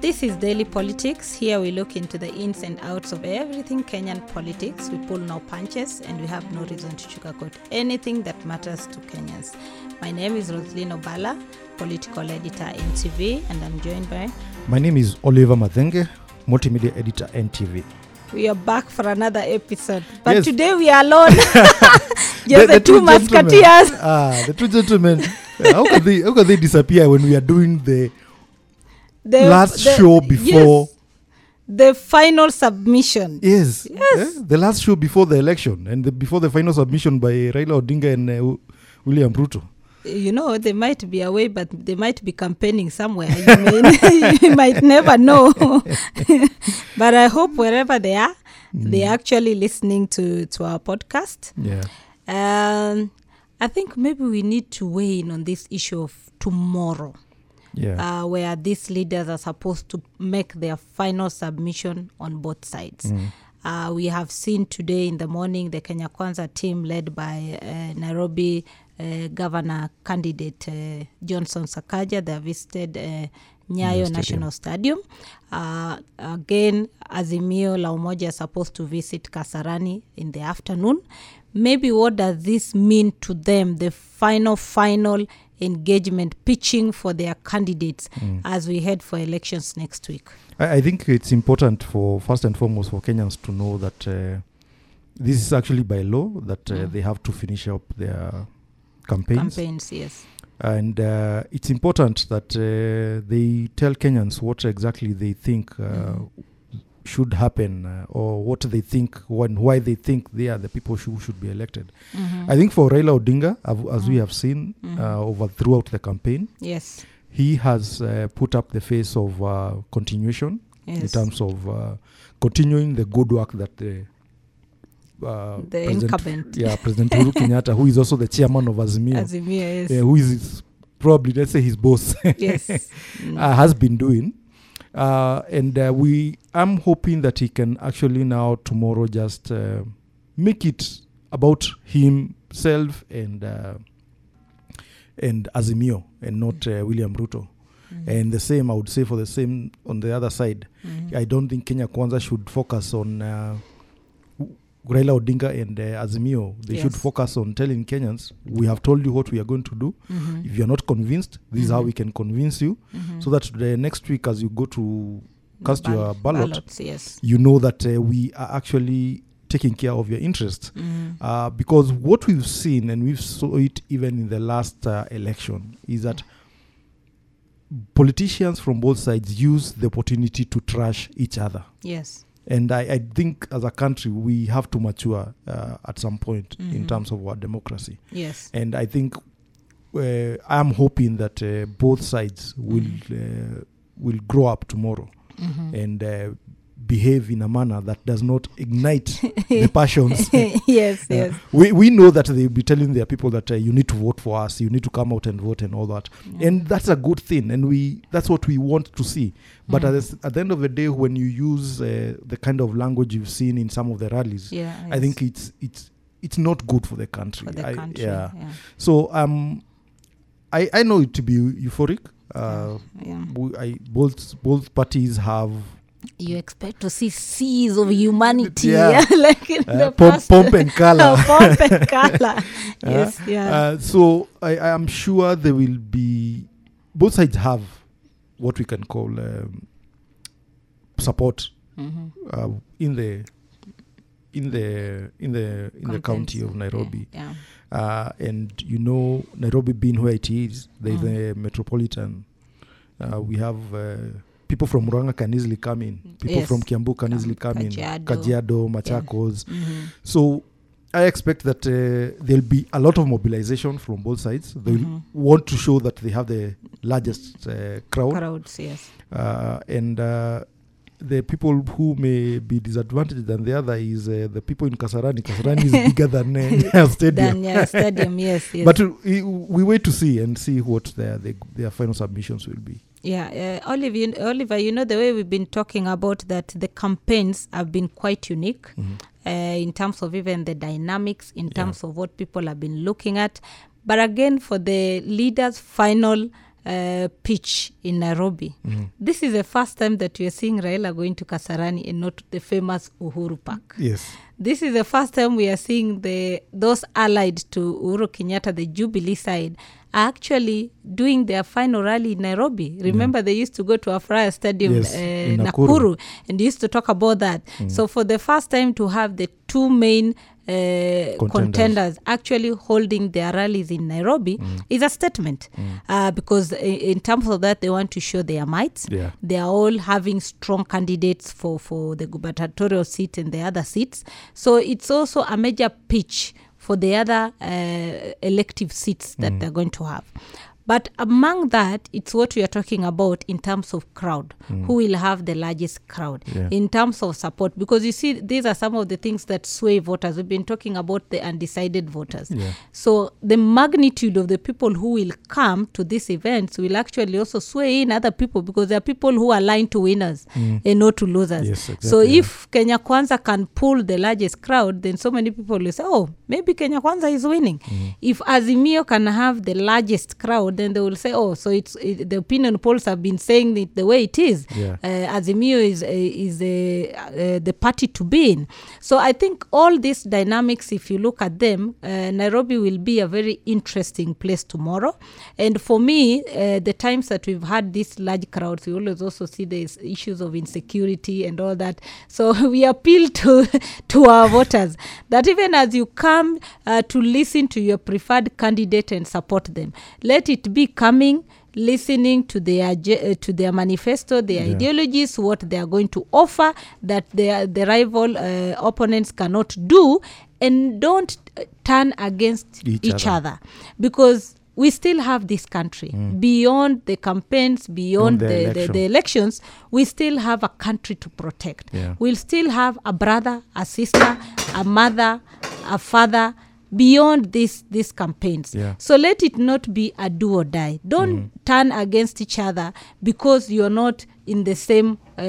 This is Daily Politics. Here we look into the ins and outs of everything Kenyan politics. We pull no punches and we have no reason to sugarcoat anything that matters to Kenyans. My name is Roselyne Obala, political editor NTV, and I'm joined by. My name is Oliver Mathenge, multimedia editor NTV. We are back for another episode, but Yes. today we are alone. Just The- the, the two gentlemen. musketeers. Ah, the two gentlemen. Uh, how can they how can they disappear when we are doing the The, last the- show before yes, the final submission. yes, Yes. eh, the last show before the election and the, before the final submission by Raila Odinga and uh, William Ruto. you know they might be away but they might be campaigning somewhere you, may, you might never know but i hope wherever they are they're actually listening to to our podcast Yeah. um i think maybe we need to weigh in on this issue of tomorrow Yeah. uh, where these leaders are supposed to make their final submission on both sides. Mm. Uh, we have seen today in the morning the Kenya Kwanza team led by uh, Nairobi uh, governor candidate uh, Johnson Sakaja. They have visited uh, Nyayo Stadium. National Stadium. Uh, again, Azimio La Umoja is supposed to visit Kasarani in the afternoon. Maybe what does this mean to them, the final, final engagement, pitching for their candidates as we head for elections next week? I, I think it's important for first and foremost for Kenyans to know that uh, this is actually by law that uh, Mm. they have to finish up their campaigns. Campaigns, yes. and uh, it's important that uh, they tell Kenyans what exactly they think uh, Mhm. Should happen uh, or what they think when why they think they are the people who should be elected. Mhm. I think for Raila Odinga, as we Mm. have seen Mhm. uh, over throughout the campaign, yes. he has uh, put up the face of uh, continuation in terms of uh, continuing the good work that the uh, the President, incumbent. yeah, President Uhuru Kenyatta, who is also the chairman of Azimio, Azimio, yes. yeah, who is his, probably let's say his boss, yes. Mm. uh, has been doing. Uh, and uh, we, I'm hoping that he can actually now tomorrow just uh, make it about himself and uh, and Azimio and not uh, William Ruto. Mhm. And the same, I would say, for the same on the other side. Mhm. I don't think Kenya Kwanza should focus on uh, Raila Odinga and uh, Azimio. They should focus on telling Kenyans, we have told you what we are going to do. Mhm. If you're not convinced, this is how Mhm. we can convince you. Mhm. So that the next week, as you go to cast your ballot, ballots, yes. you know that uh, we are actually taking care of your interests. Mhm. Uh, because what we've seen, and we've saw it even in the last uh, election, is that politicians from both sides use the opportunity to trash each other. Yes. And I, I think as a country, we have to mature uh, at some point in Mhm. terms of our democracy. Yes. And I think uh, I'm hoping that uh, both sides will uh, will grow up tomorrow Mhm. and uh, behave in a manner that does not ignite the passions. yes, Uh, yes. we, we know that they'll be telling their people that uh, you need to vote for us, you need to come out and vote and all that, Yeah. and that's a good thing, and we that's what we want to see. But Mm. at, the, at the end of the day, when you use uh, the kind of language you've seen in some of the rallies, yeah, I yes. think it's it's it's not good for the country. for the I- country. yeah. yeah. So um, I I know it to be euphoric. Uh, yeah. I, both both parties have You expect to see seas of humanity, Yeah. like in uh, the pomp, past. pomp and color. pomp and color. yes, yeah. Uh, so I, I am sure there will be both sides have what we can call um, support Mhm. uh, in the in the in the in the county of Nairobi, Yeah. uh, and you know Nairobi being where it is, there's Mm. a metropolitan. Uh, we have uh, people from Murang'a can easily come in. People Yes. from Kiambu can easily come Kajiado. in. Kajiado, Machakos. Mhm. So I expect that uh, there'll be a lot of mobilization from both sides. They Mhm. want to show that they have the largest uh, crowd, Crowds, yes. uh, and uh, the people who may be disadvantaged than the other is uh, the people in Kasarani. Kasarani is bigger than uh, Stadium. Then, yeah, stadium, yes, yes. But we we wait to see and see what their their, their final submissions will be. Yeah, uh, Olive, you, Oliver, you know the way we've been talking about that the campaigns have been quite unique uh, in terms of even the dynamics, in Yeah. terms of what people have been looking at. But again, for the leaders' final uh, pitch in Nairobi. This is the first time that we are seeing Raila going to Kasarani and not the famous Uhuru Park. Yes. This is the first time we are seeing the those allied to Uhuru Kenyatta, the Jubilee side, are actually doing their final rally in Nairobi. Remember, they used to go to Afraha Stadium, Yes, uh, in Nakuru. Nakuru. and used to talk about that. So, for the first time, to have the two main uh, Contenders. contenders. actually holding their rallies in Nairobi is a statement uh, because, in terms of that, they want to show their might Yeah. they are all having strong candidates for for the gubernatorial seat and the other seats so it's also a major pitch for the other uh, elective seats that they're going to have but among that it's what we are talking about in terms of crowd mm. who will have the largest crowd Yeah. in terms of support because you see these are some of the things that sway voters we've been talking about the undecided voters Yeah. so the magnitude of the people who will come to these events will actually also sway in other people because there are people who are aligned to winners mm. and not to losers. Yes, so if Kenya Kwanza can pull the largest crowd, then so many people will say, oh, maybe Kenya Kwanza is winning. Mm. If Azimio can have the largest crowd, then they will say, oh, so it's it, the opinion polls have been saying it the way it is. Yeah. Uh, Azimio is uh, is uh, uh, the party to be in. So I think all these dynamics, if you look at them, uh, Nairobi will be a very interesting place tomorrow. And for me, uh, the times that we've had these large crowds, we always also see these issues of insecurity and all that. So we appeal to to our voters that even as you come uh, to listen to your preferred candidate and support them, let it be coming listening to their uh, to their manifesto their Yeah. ideologies what they are going to offer that their the rival uh, opponents cannot do and don't uh, turn against Each each, other. other. because we still have this country beyond the campaigns beyond the the, the, the elections we still have a country to protect Yeah. we'll still have a brother a sister a mother a father beyond this these campaigns. Yeah. so let it not be a do or die. Don't turn against each other because you're not in the same uh,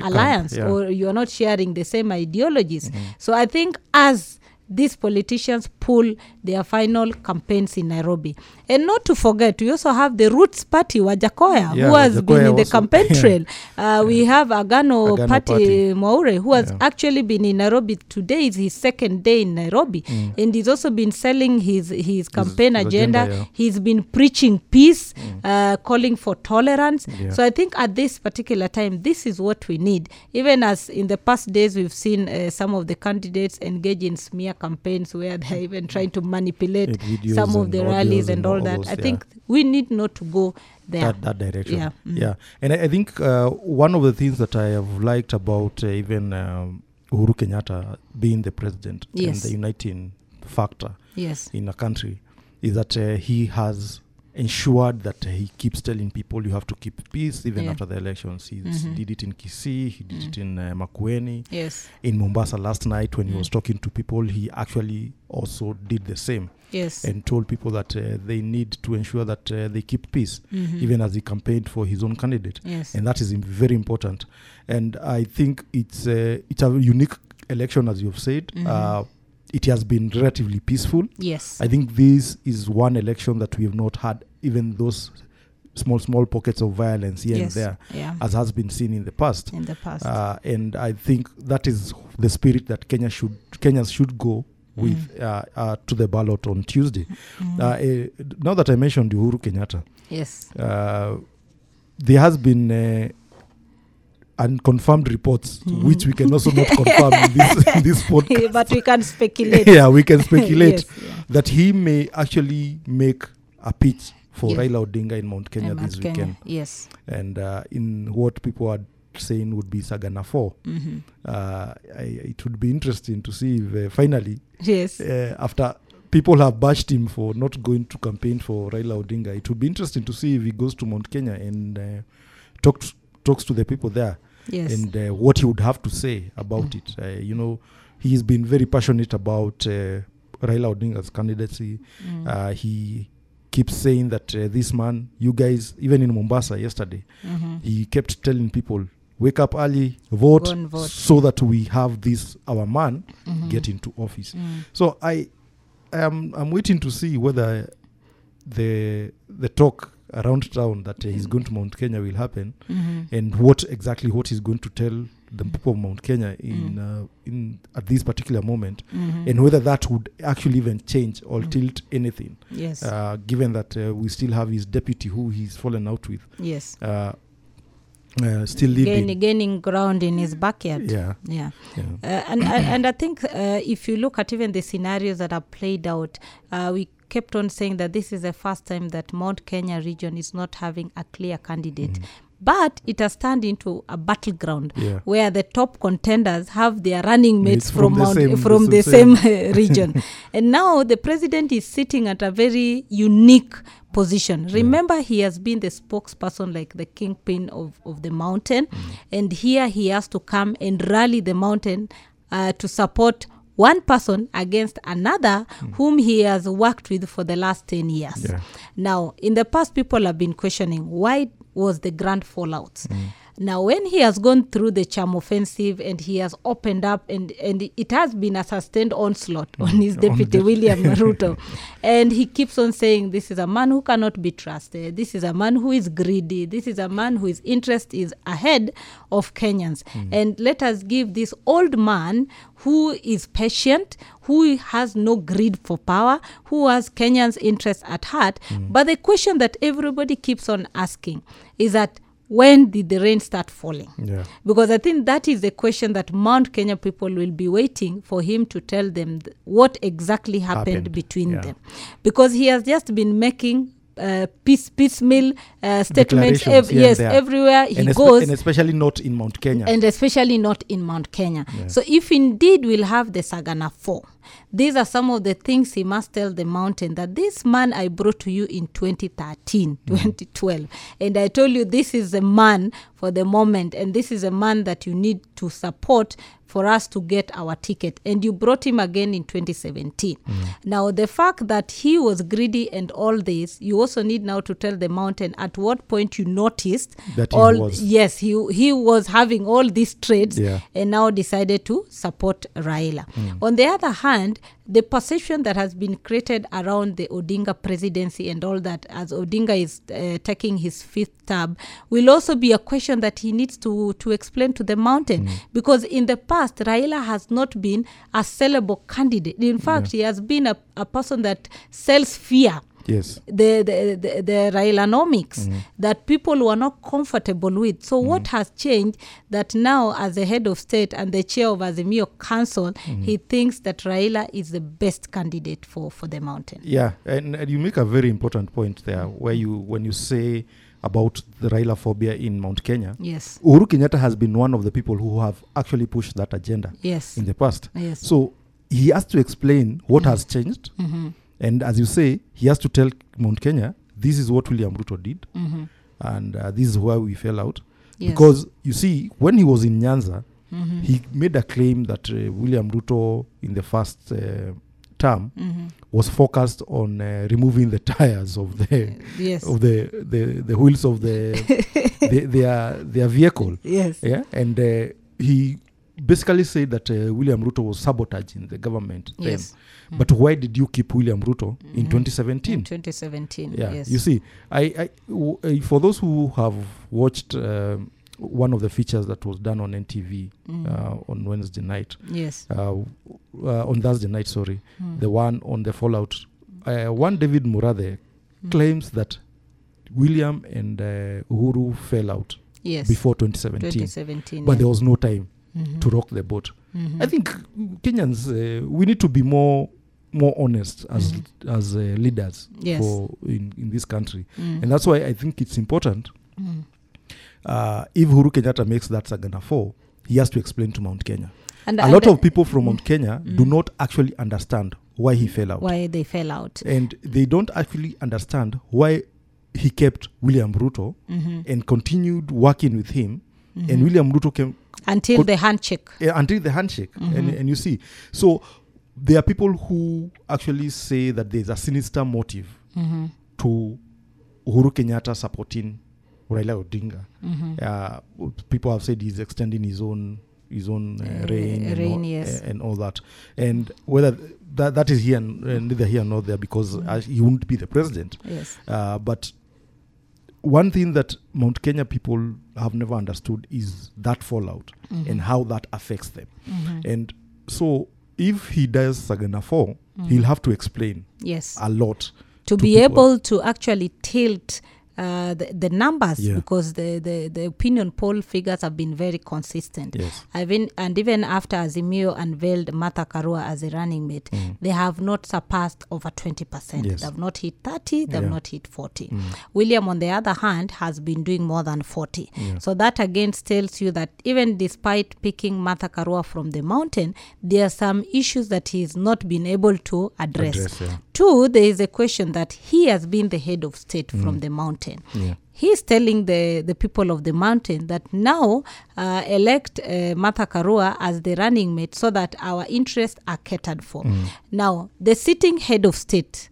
alliance yeah. or you're not sharing the same ideologies. So i think as these politicians pull their final campaigns in Nairobi. And not to forget, we also have the Roots Party, Wajackoyah, Yeah, who has been in the campaign trail. Uh, we have Agano, Agano Party, Party. Mwaure, who has Yeah. actually been in Nairobi. Today is his second day in Nairobi. And he's also been selling his, his campaign his agenda. agenda, yeah. He's been preaching peace, uh, calling for tolerance. So I think at this particular time, this is what we need. Even as in the past days, we've seen uh, some of the candidates engage in smear campaigns where they're even trying to manipulate some of the rallies and and all all that. those, I think we need not to go there. that that direction. Yeah. Mm. Yeah, and I, I think uh, one of the things that I have liked about uh, even um, Uhuru Kenyatta being the president and the uniting factor Yes. in a country is that uh, he has ensured that uh, he keeps telling people you have to keep peace even Yeah. after the elections. He Mhm. did it in Kisii, he did Mm. it in uh, Makueni, Yes. in Mombasa last night when he Mm. was talking to people. He actually also did the same Yes. and told people that uh, they need to ensure that uh, they keep peace Mhm. even as he campaigned for his own candidate yes. and that is very important and i think it's uh, it's a unique election as you've said Mhm. It has been relatively peaceful yes. i think this is one election that we have not had even those small small pockets of violence here yes. and there Yeah. as has been seen in the past in the past. uh, and i think that is the spirit that kenya should kenyans should go with uh, uh, to the ballot on tuesday Mhm. uh, eh, now that i mentioned uhuru kenyatta yes. uh, there has been uh, unconfirmed reports Mhm. which we can also not confirm in this, in this podcast. but we can speculate. yeah, we can speculate yes, yeah. that he may actually make a pitch for Yeah. Raila Odinga in Mount Kenya this Mount Kenya, weekend, Yes. and uh, in what people are saying would be Sagana 4. hmm Uh, I, it would be interesting to see if uh, finally, Yes. uh, after people have bashed him for not going to campaign for Raila Odinga, it would be interesting to see if he goes to Mount Kenya and uh, talks talks to the people there yes. and uh, what he would have to say about Mm. it. Uh, you know, he's been very passionate about uh, Raila Odinga's candidacy. Mm. Uh, he keeps saying that uh, this man, you guys, even in Mombasa yesterday, Mhm. he kept telling people, wake up early, vote, vote. so that we have this our man Mhm. get into office. Mm. So I, am I'm waiting to see whether the the talk around town that uh, he's going to Mount Kenya will happen, Mhm. and what exactly what he's going to tell the people of Mount Kenya in uh, in at this particular moment, Mhm. and whether that would actually even change or Mm. tilt anything, yes uh, given that uh, we still have his deputy who he's fallen out with, yes uh, uh, still Gain, leading. gaining ground in his backyard Yeah, yeah yeah. Uh, and, and and I think uh, if you look at even the scenarios that are played out, uh, we kept on saying that this is the first time that Mount Kenya region is not having a clear candidate, Mm. but it has turned into a battleground Yeah. where the top contenders have their running mates from, from the Mount, same- from the the same- same, region, and now the president is sitting at a very unique position. Remember, he has been the spokesperson, like the kingpin of, of the mountain, and here he has to come and rally the mountain uh, to support one person against another hmm. whom he has worked with for the last 10 years. Yeah. Now, in the past, people have been questioning why was the grand fallout. Hmm. Now, when he has gone through the charm offensive and he has opened up, and, and it has been a sustained onslaught on mm-hmm. his On deputy William Ruto, and he keeps on saying, "This is a man who cannot be trusted. This is a man who is greedy. This is a man whose interest is ahead of Kenyans." Mm. And let us give this old man who is patient, who has no greed for power, who has Kenyans' interests at heart. Mm. But the question that everybody keeps on asking is that when did the rain start falling? Yeah. Because I think that is the question that Mount Kenya people will be waiting for him to tell them th- what exactly happened, Happened, between yeah. them. Because he has just been making uh, peace, piecemeal uh, statements. Ev- yes, everywhere he and, goes and especially not in Mount Kenya. and especially not in Mount Kenya. Yeah. So if indeed we'll have the Sagana 4, these are some of the things he must tell the mountain that this man I brought to you in 2013, Mm. 2012. And I told you this is a man for the moment, and this is a man that you need to support for us to get our ticket. And you brought him again in 2017. Mm. Now, the fact that he was greedy and all this, you also need now to tell the mountain at what point you noticed That he all was. yes he he was having all these trades Yeah. and now decided to support Raila. On the other hand, the perception that has been created around the Odinga presidency and all that, as Odinga is uh, taking his fifth term, will also be a question that he needs to to explain to the mountain. Because in the past Raila has not been a sellable candidate. In fact, he has been a, a person that sells fear yes. the the the, the Railanomics mm-hmm. that people were not comfortable with. So what mm-hmm. has changed that now as the head of state and the chair of Azimio Council, mm-hmm. he thinks that Raila is the best candidate for for the mountain. Yeah, and, and you make a very important point there, where you when you say about the Raila phobia in Mount Kenya, Yes. Uhuru Kenyatta has been one of the people who have actually pushed that agenda Yes. in the past. Yes. So he has to explain what has changed, mm-hmm. And as you say, he has to tell Mount Kenya this is what William Ruto did, Mm-hmm. and uh, this is why we fell out. Yes. Because you see, when he was in Nyanza, mm-hmm. he made a claim that uh, William Ruto in the first uh, term mm-hmm. was focused on uh, removing the tires of the yes. of the, the the wheels of the, the their their vehicle yes. yeah and uh, he basically said that uh, William Ruto was sabotaging the government then Yes. but why did you keep William Ruto in Mhm. 2017 In 2017. yeah Yes. you see I, I w- uh, for those who have watched um, one of the features that was done on NTV Mm. uh, on Wednesday night yes. uh, uh, on Thursday night sorry Mm. the one on the fallout. Uh, one David Murade Mm. claims that William and uh, Uhuru fell out yes. before 2017, 2017. but yes. there was no time Mhm. to rock the boat. Mhm. I think Kenyans uh, we need to be more more honest as as uh, leaders Mm-hmm. Yes. for in, in this country, Mm. and that's why I think it's important. Mm. Uh, if Uhuru Kenyatta makes that Sagana 4, he has to explain to Mount Kenya. And A and lot of people from Mount Kenya do Mm. not actually understand why he fell out. why they fell out. and they don't actually understand why he kept William Ruto hmm and continued working with him. Mm-hmm. And William Ruto came Until could- the handshake. uh, until the handshake. mm-hmm. and you see, so there are people who actually say that there's a sinister motive hmm to Uhuru Kenyatta supporting Raila Odinga. hmm Uh, people have said he's extending his own his own uh, Uh, reign, and, all, yes. and all that. And whether that, that is here, and, uh, neither here nor there, because uh, he wouldn't be the president. Yes. Uh, but one thing that Mount Kenya people have never understood is that fallout Mhm. and how that affects them. Mhm. And so, if he does Sagana 4, Mhm. he'll have to explain yes a lot. to to be people. able to actually tilt uh, the, the numbers Yeah. because the, the, the opinion poll figures have been very consistent. Yes. I've been, and even after Azimio unveiled Martha Karua as a running mate, Mm. they have not surpassed over 20%. Yes. They have not hit 30, they have not hit 40. Mm. William, on the other hand, has been doing more than 40. Yeah. So that again tells you that even despite picking Martha Karua from the mountain, there are some issues that he's not been able to address. Address, yeah. Two, there is a question that he has been the head of state from the mountain. Yeah. He's telling the, the people of the mountain that now uh, elect uh, Martha Karua as the running mate so that our interests are catered for. Mm. Now, the sitting head of state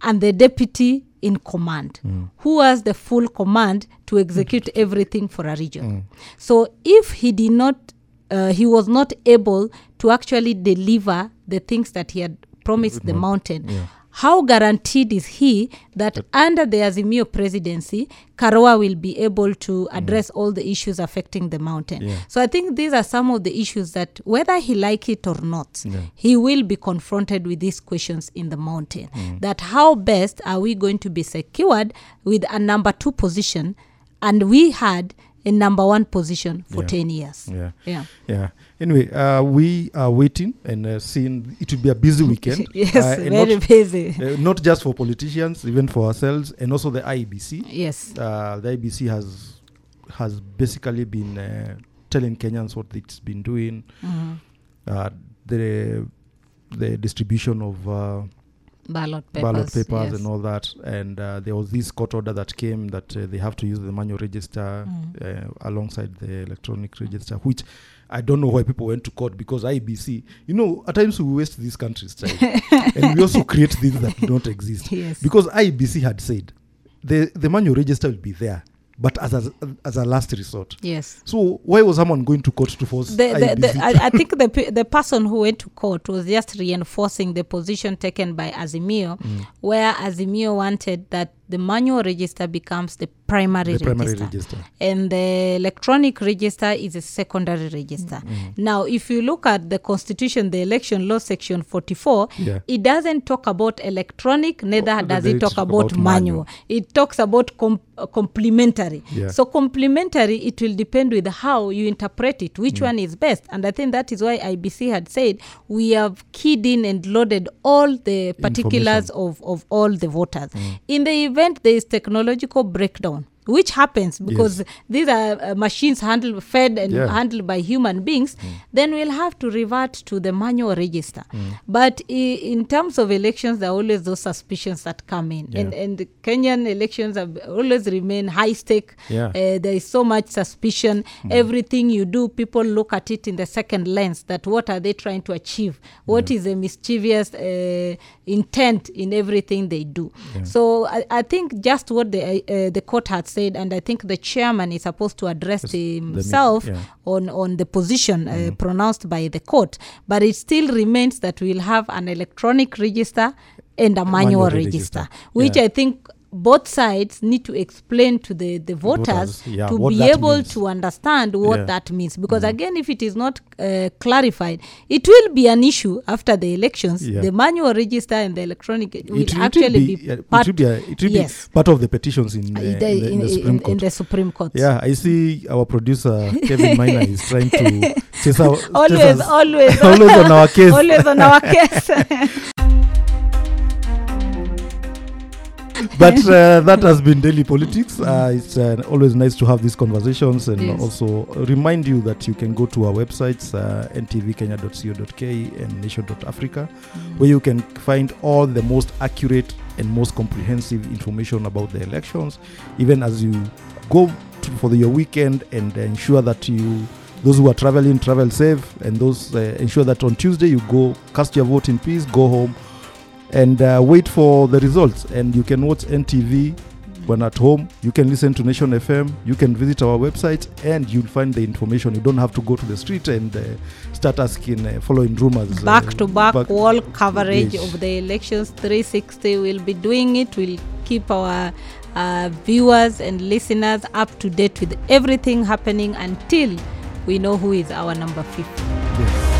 and the deputy in command, Mm. who has the full command to execute everything for a region. Mm. So if he did not, uh, he was not able to actually deliver the things that he had promised the mountain. Yeah. How guaranteed is he that under the Azimio presidency, Karoa will be able to address all the issues affecting the mountain? Yeah. So I think these are some of the issues that, whether he like it or not, Yeah. he will be confronted with these questions in the mountain. That how best are we going to be secured with a number two position, and we had a number one position for Yeah. 10 years. Yeah. Yeah. Yeah. Anyway, uh, we are waiting and uh, seeing it will be a busy weekend. yes, uh, very not, busy. uh, not just for politicians, even for ourselves, and also the IEBC. yes. Uh, the IEBC has has basically been uh, telling Kenyans what it's been doing, Mhm. uh, the the distribution of Ballot papers. ballot papers yes. and all that. And uh, there was this court order that came that uh, they have to use the manual register Mm. uh, alongside the electronic register, which I don't know why people went to court because IEBC, you know, at times we waste this country's time and we also create things that don't exist. Yes. Because IEBC had said the, the manual register will be there, but as a, as a last resort. yes. So why was someone going to court to force The, the, the, I, I think the the person who went to court was just reinforcing the position taken by Azimio, Mm. where Azimio wanted that the manual register becomes the primary, the primary register. register. and the electronic register is a secondary register. Mm. Now, if you look at the constitution, the election law section 44, Yeah. it doesn't talk about electronic, neither Oh, does it talk about, about manual. manual. It talks about com- uh, complementary. Yeah. So, complementary, it will depend with how you interpret it, Mm. which one is best. And I think that is why IEBC had said we have keyed in and loaded all the particulars of, of all the voters. Mm. In the event there is technological breakdown, which happens because these are uh, machines handled, fed and Yeah. handled by human beings, then we'll have to revert to the manual register. Mm. But i- in terms of elections, there are always those suspicions that come in. And, Yeah. and the Kenyan elections have always remain high stake. Yeah. Uh, there is so much suspicion. Everything you do, people look at it in the second lens that what are they trying to achieve? What is the mischievous uh, intent in everything they do? So I, I think just what the, uh, the court had said, and I think the chairman is supposed to address Yes, the mi- himself yeah. on, on the position uh, pronounced by the court. But it still remains that we'll have an electronic register and a manual, manual register, register. which Yeah. I think both sides need to explain to the, the voters, voters, yeah, to be able means. to understand what Yeah. that means. Because again, if it is not uh, clarified, it will be an issue after the elections. Yeah. The manual register and the electronic will It- it will actually be, it part, will be, a- it will yes. be part of the petitions in, uh, the- in, the, in the Supreme in- Court. in the Supreme Court. Yeah, I see our producer Kevin Miner is trying to chase our chase Always, us- always, always on our case. always on our case. But uh, that has been daily politics. Uh, it's uh, always nice to have these conversations and Yes. also remind you that you can go to our websites, uh, ntvkenya.co.ke and nation.africa, where you can find all the most accurate and most comprehensive information about the elections, even as you go to, for the, your weekend and ensure that you. Those who are traveling travel safe, and those uh, ensure that on Tuesday you go cast your vote in peace, go home, and uh, wait for the results. And you can watch NTV when at home. You can listen to Nation FM. You can visit our website, and you'll find the information. You don't have to go to the street and uh, start asking, uh, following rumors. back uh, to back wall coverage Yes. of the elections 360 we'll be doing it we'll keep our uh, viewers and listeners up to date with everything happening until we know who is our number 50. Yes.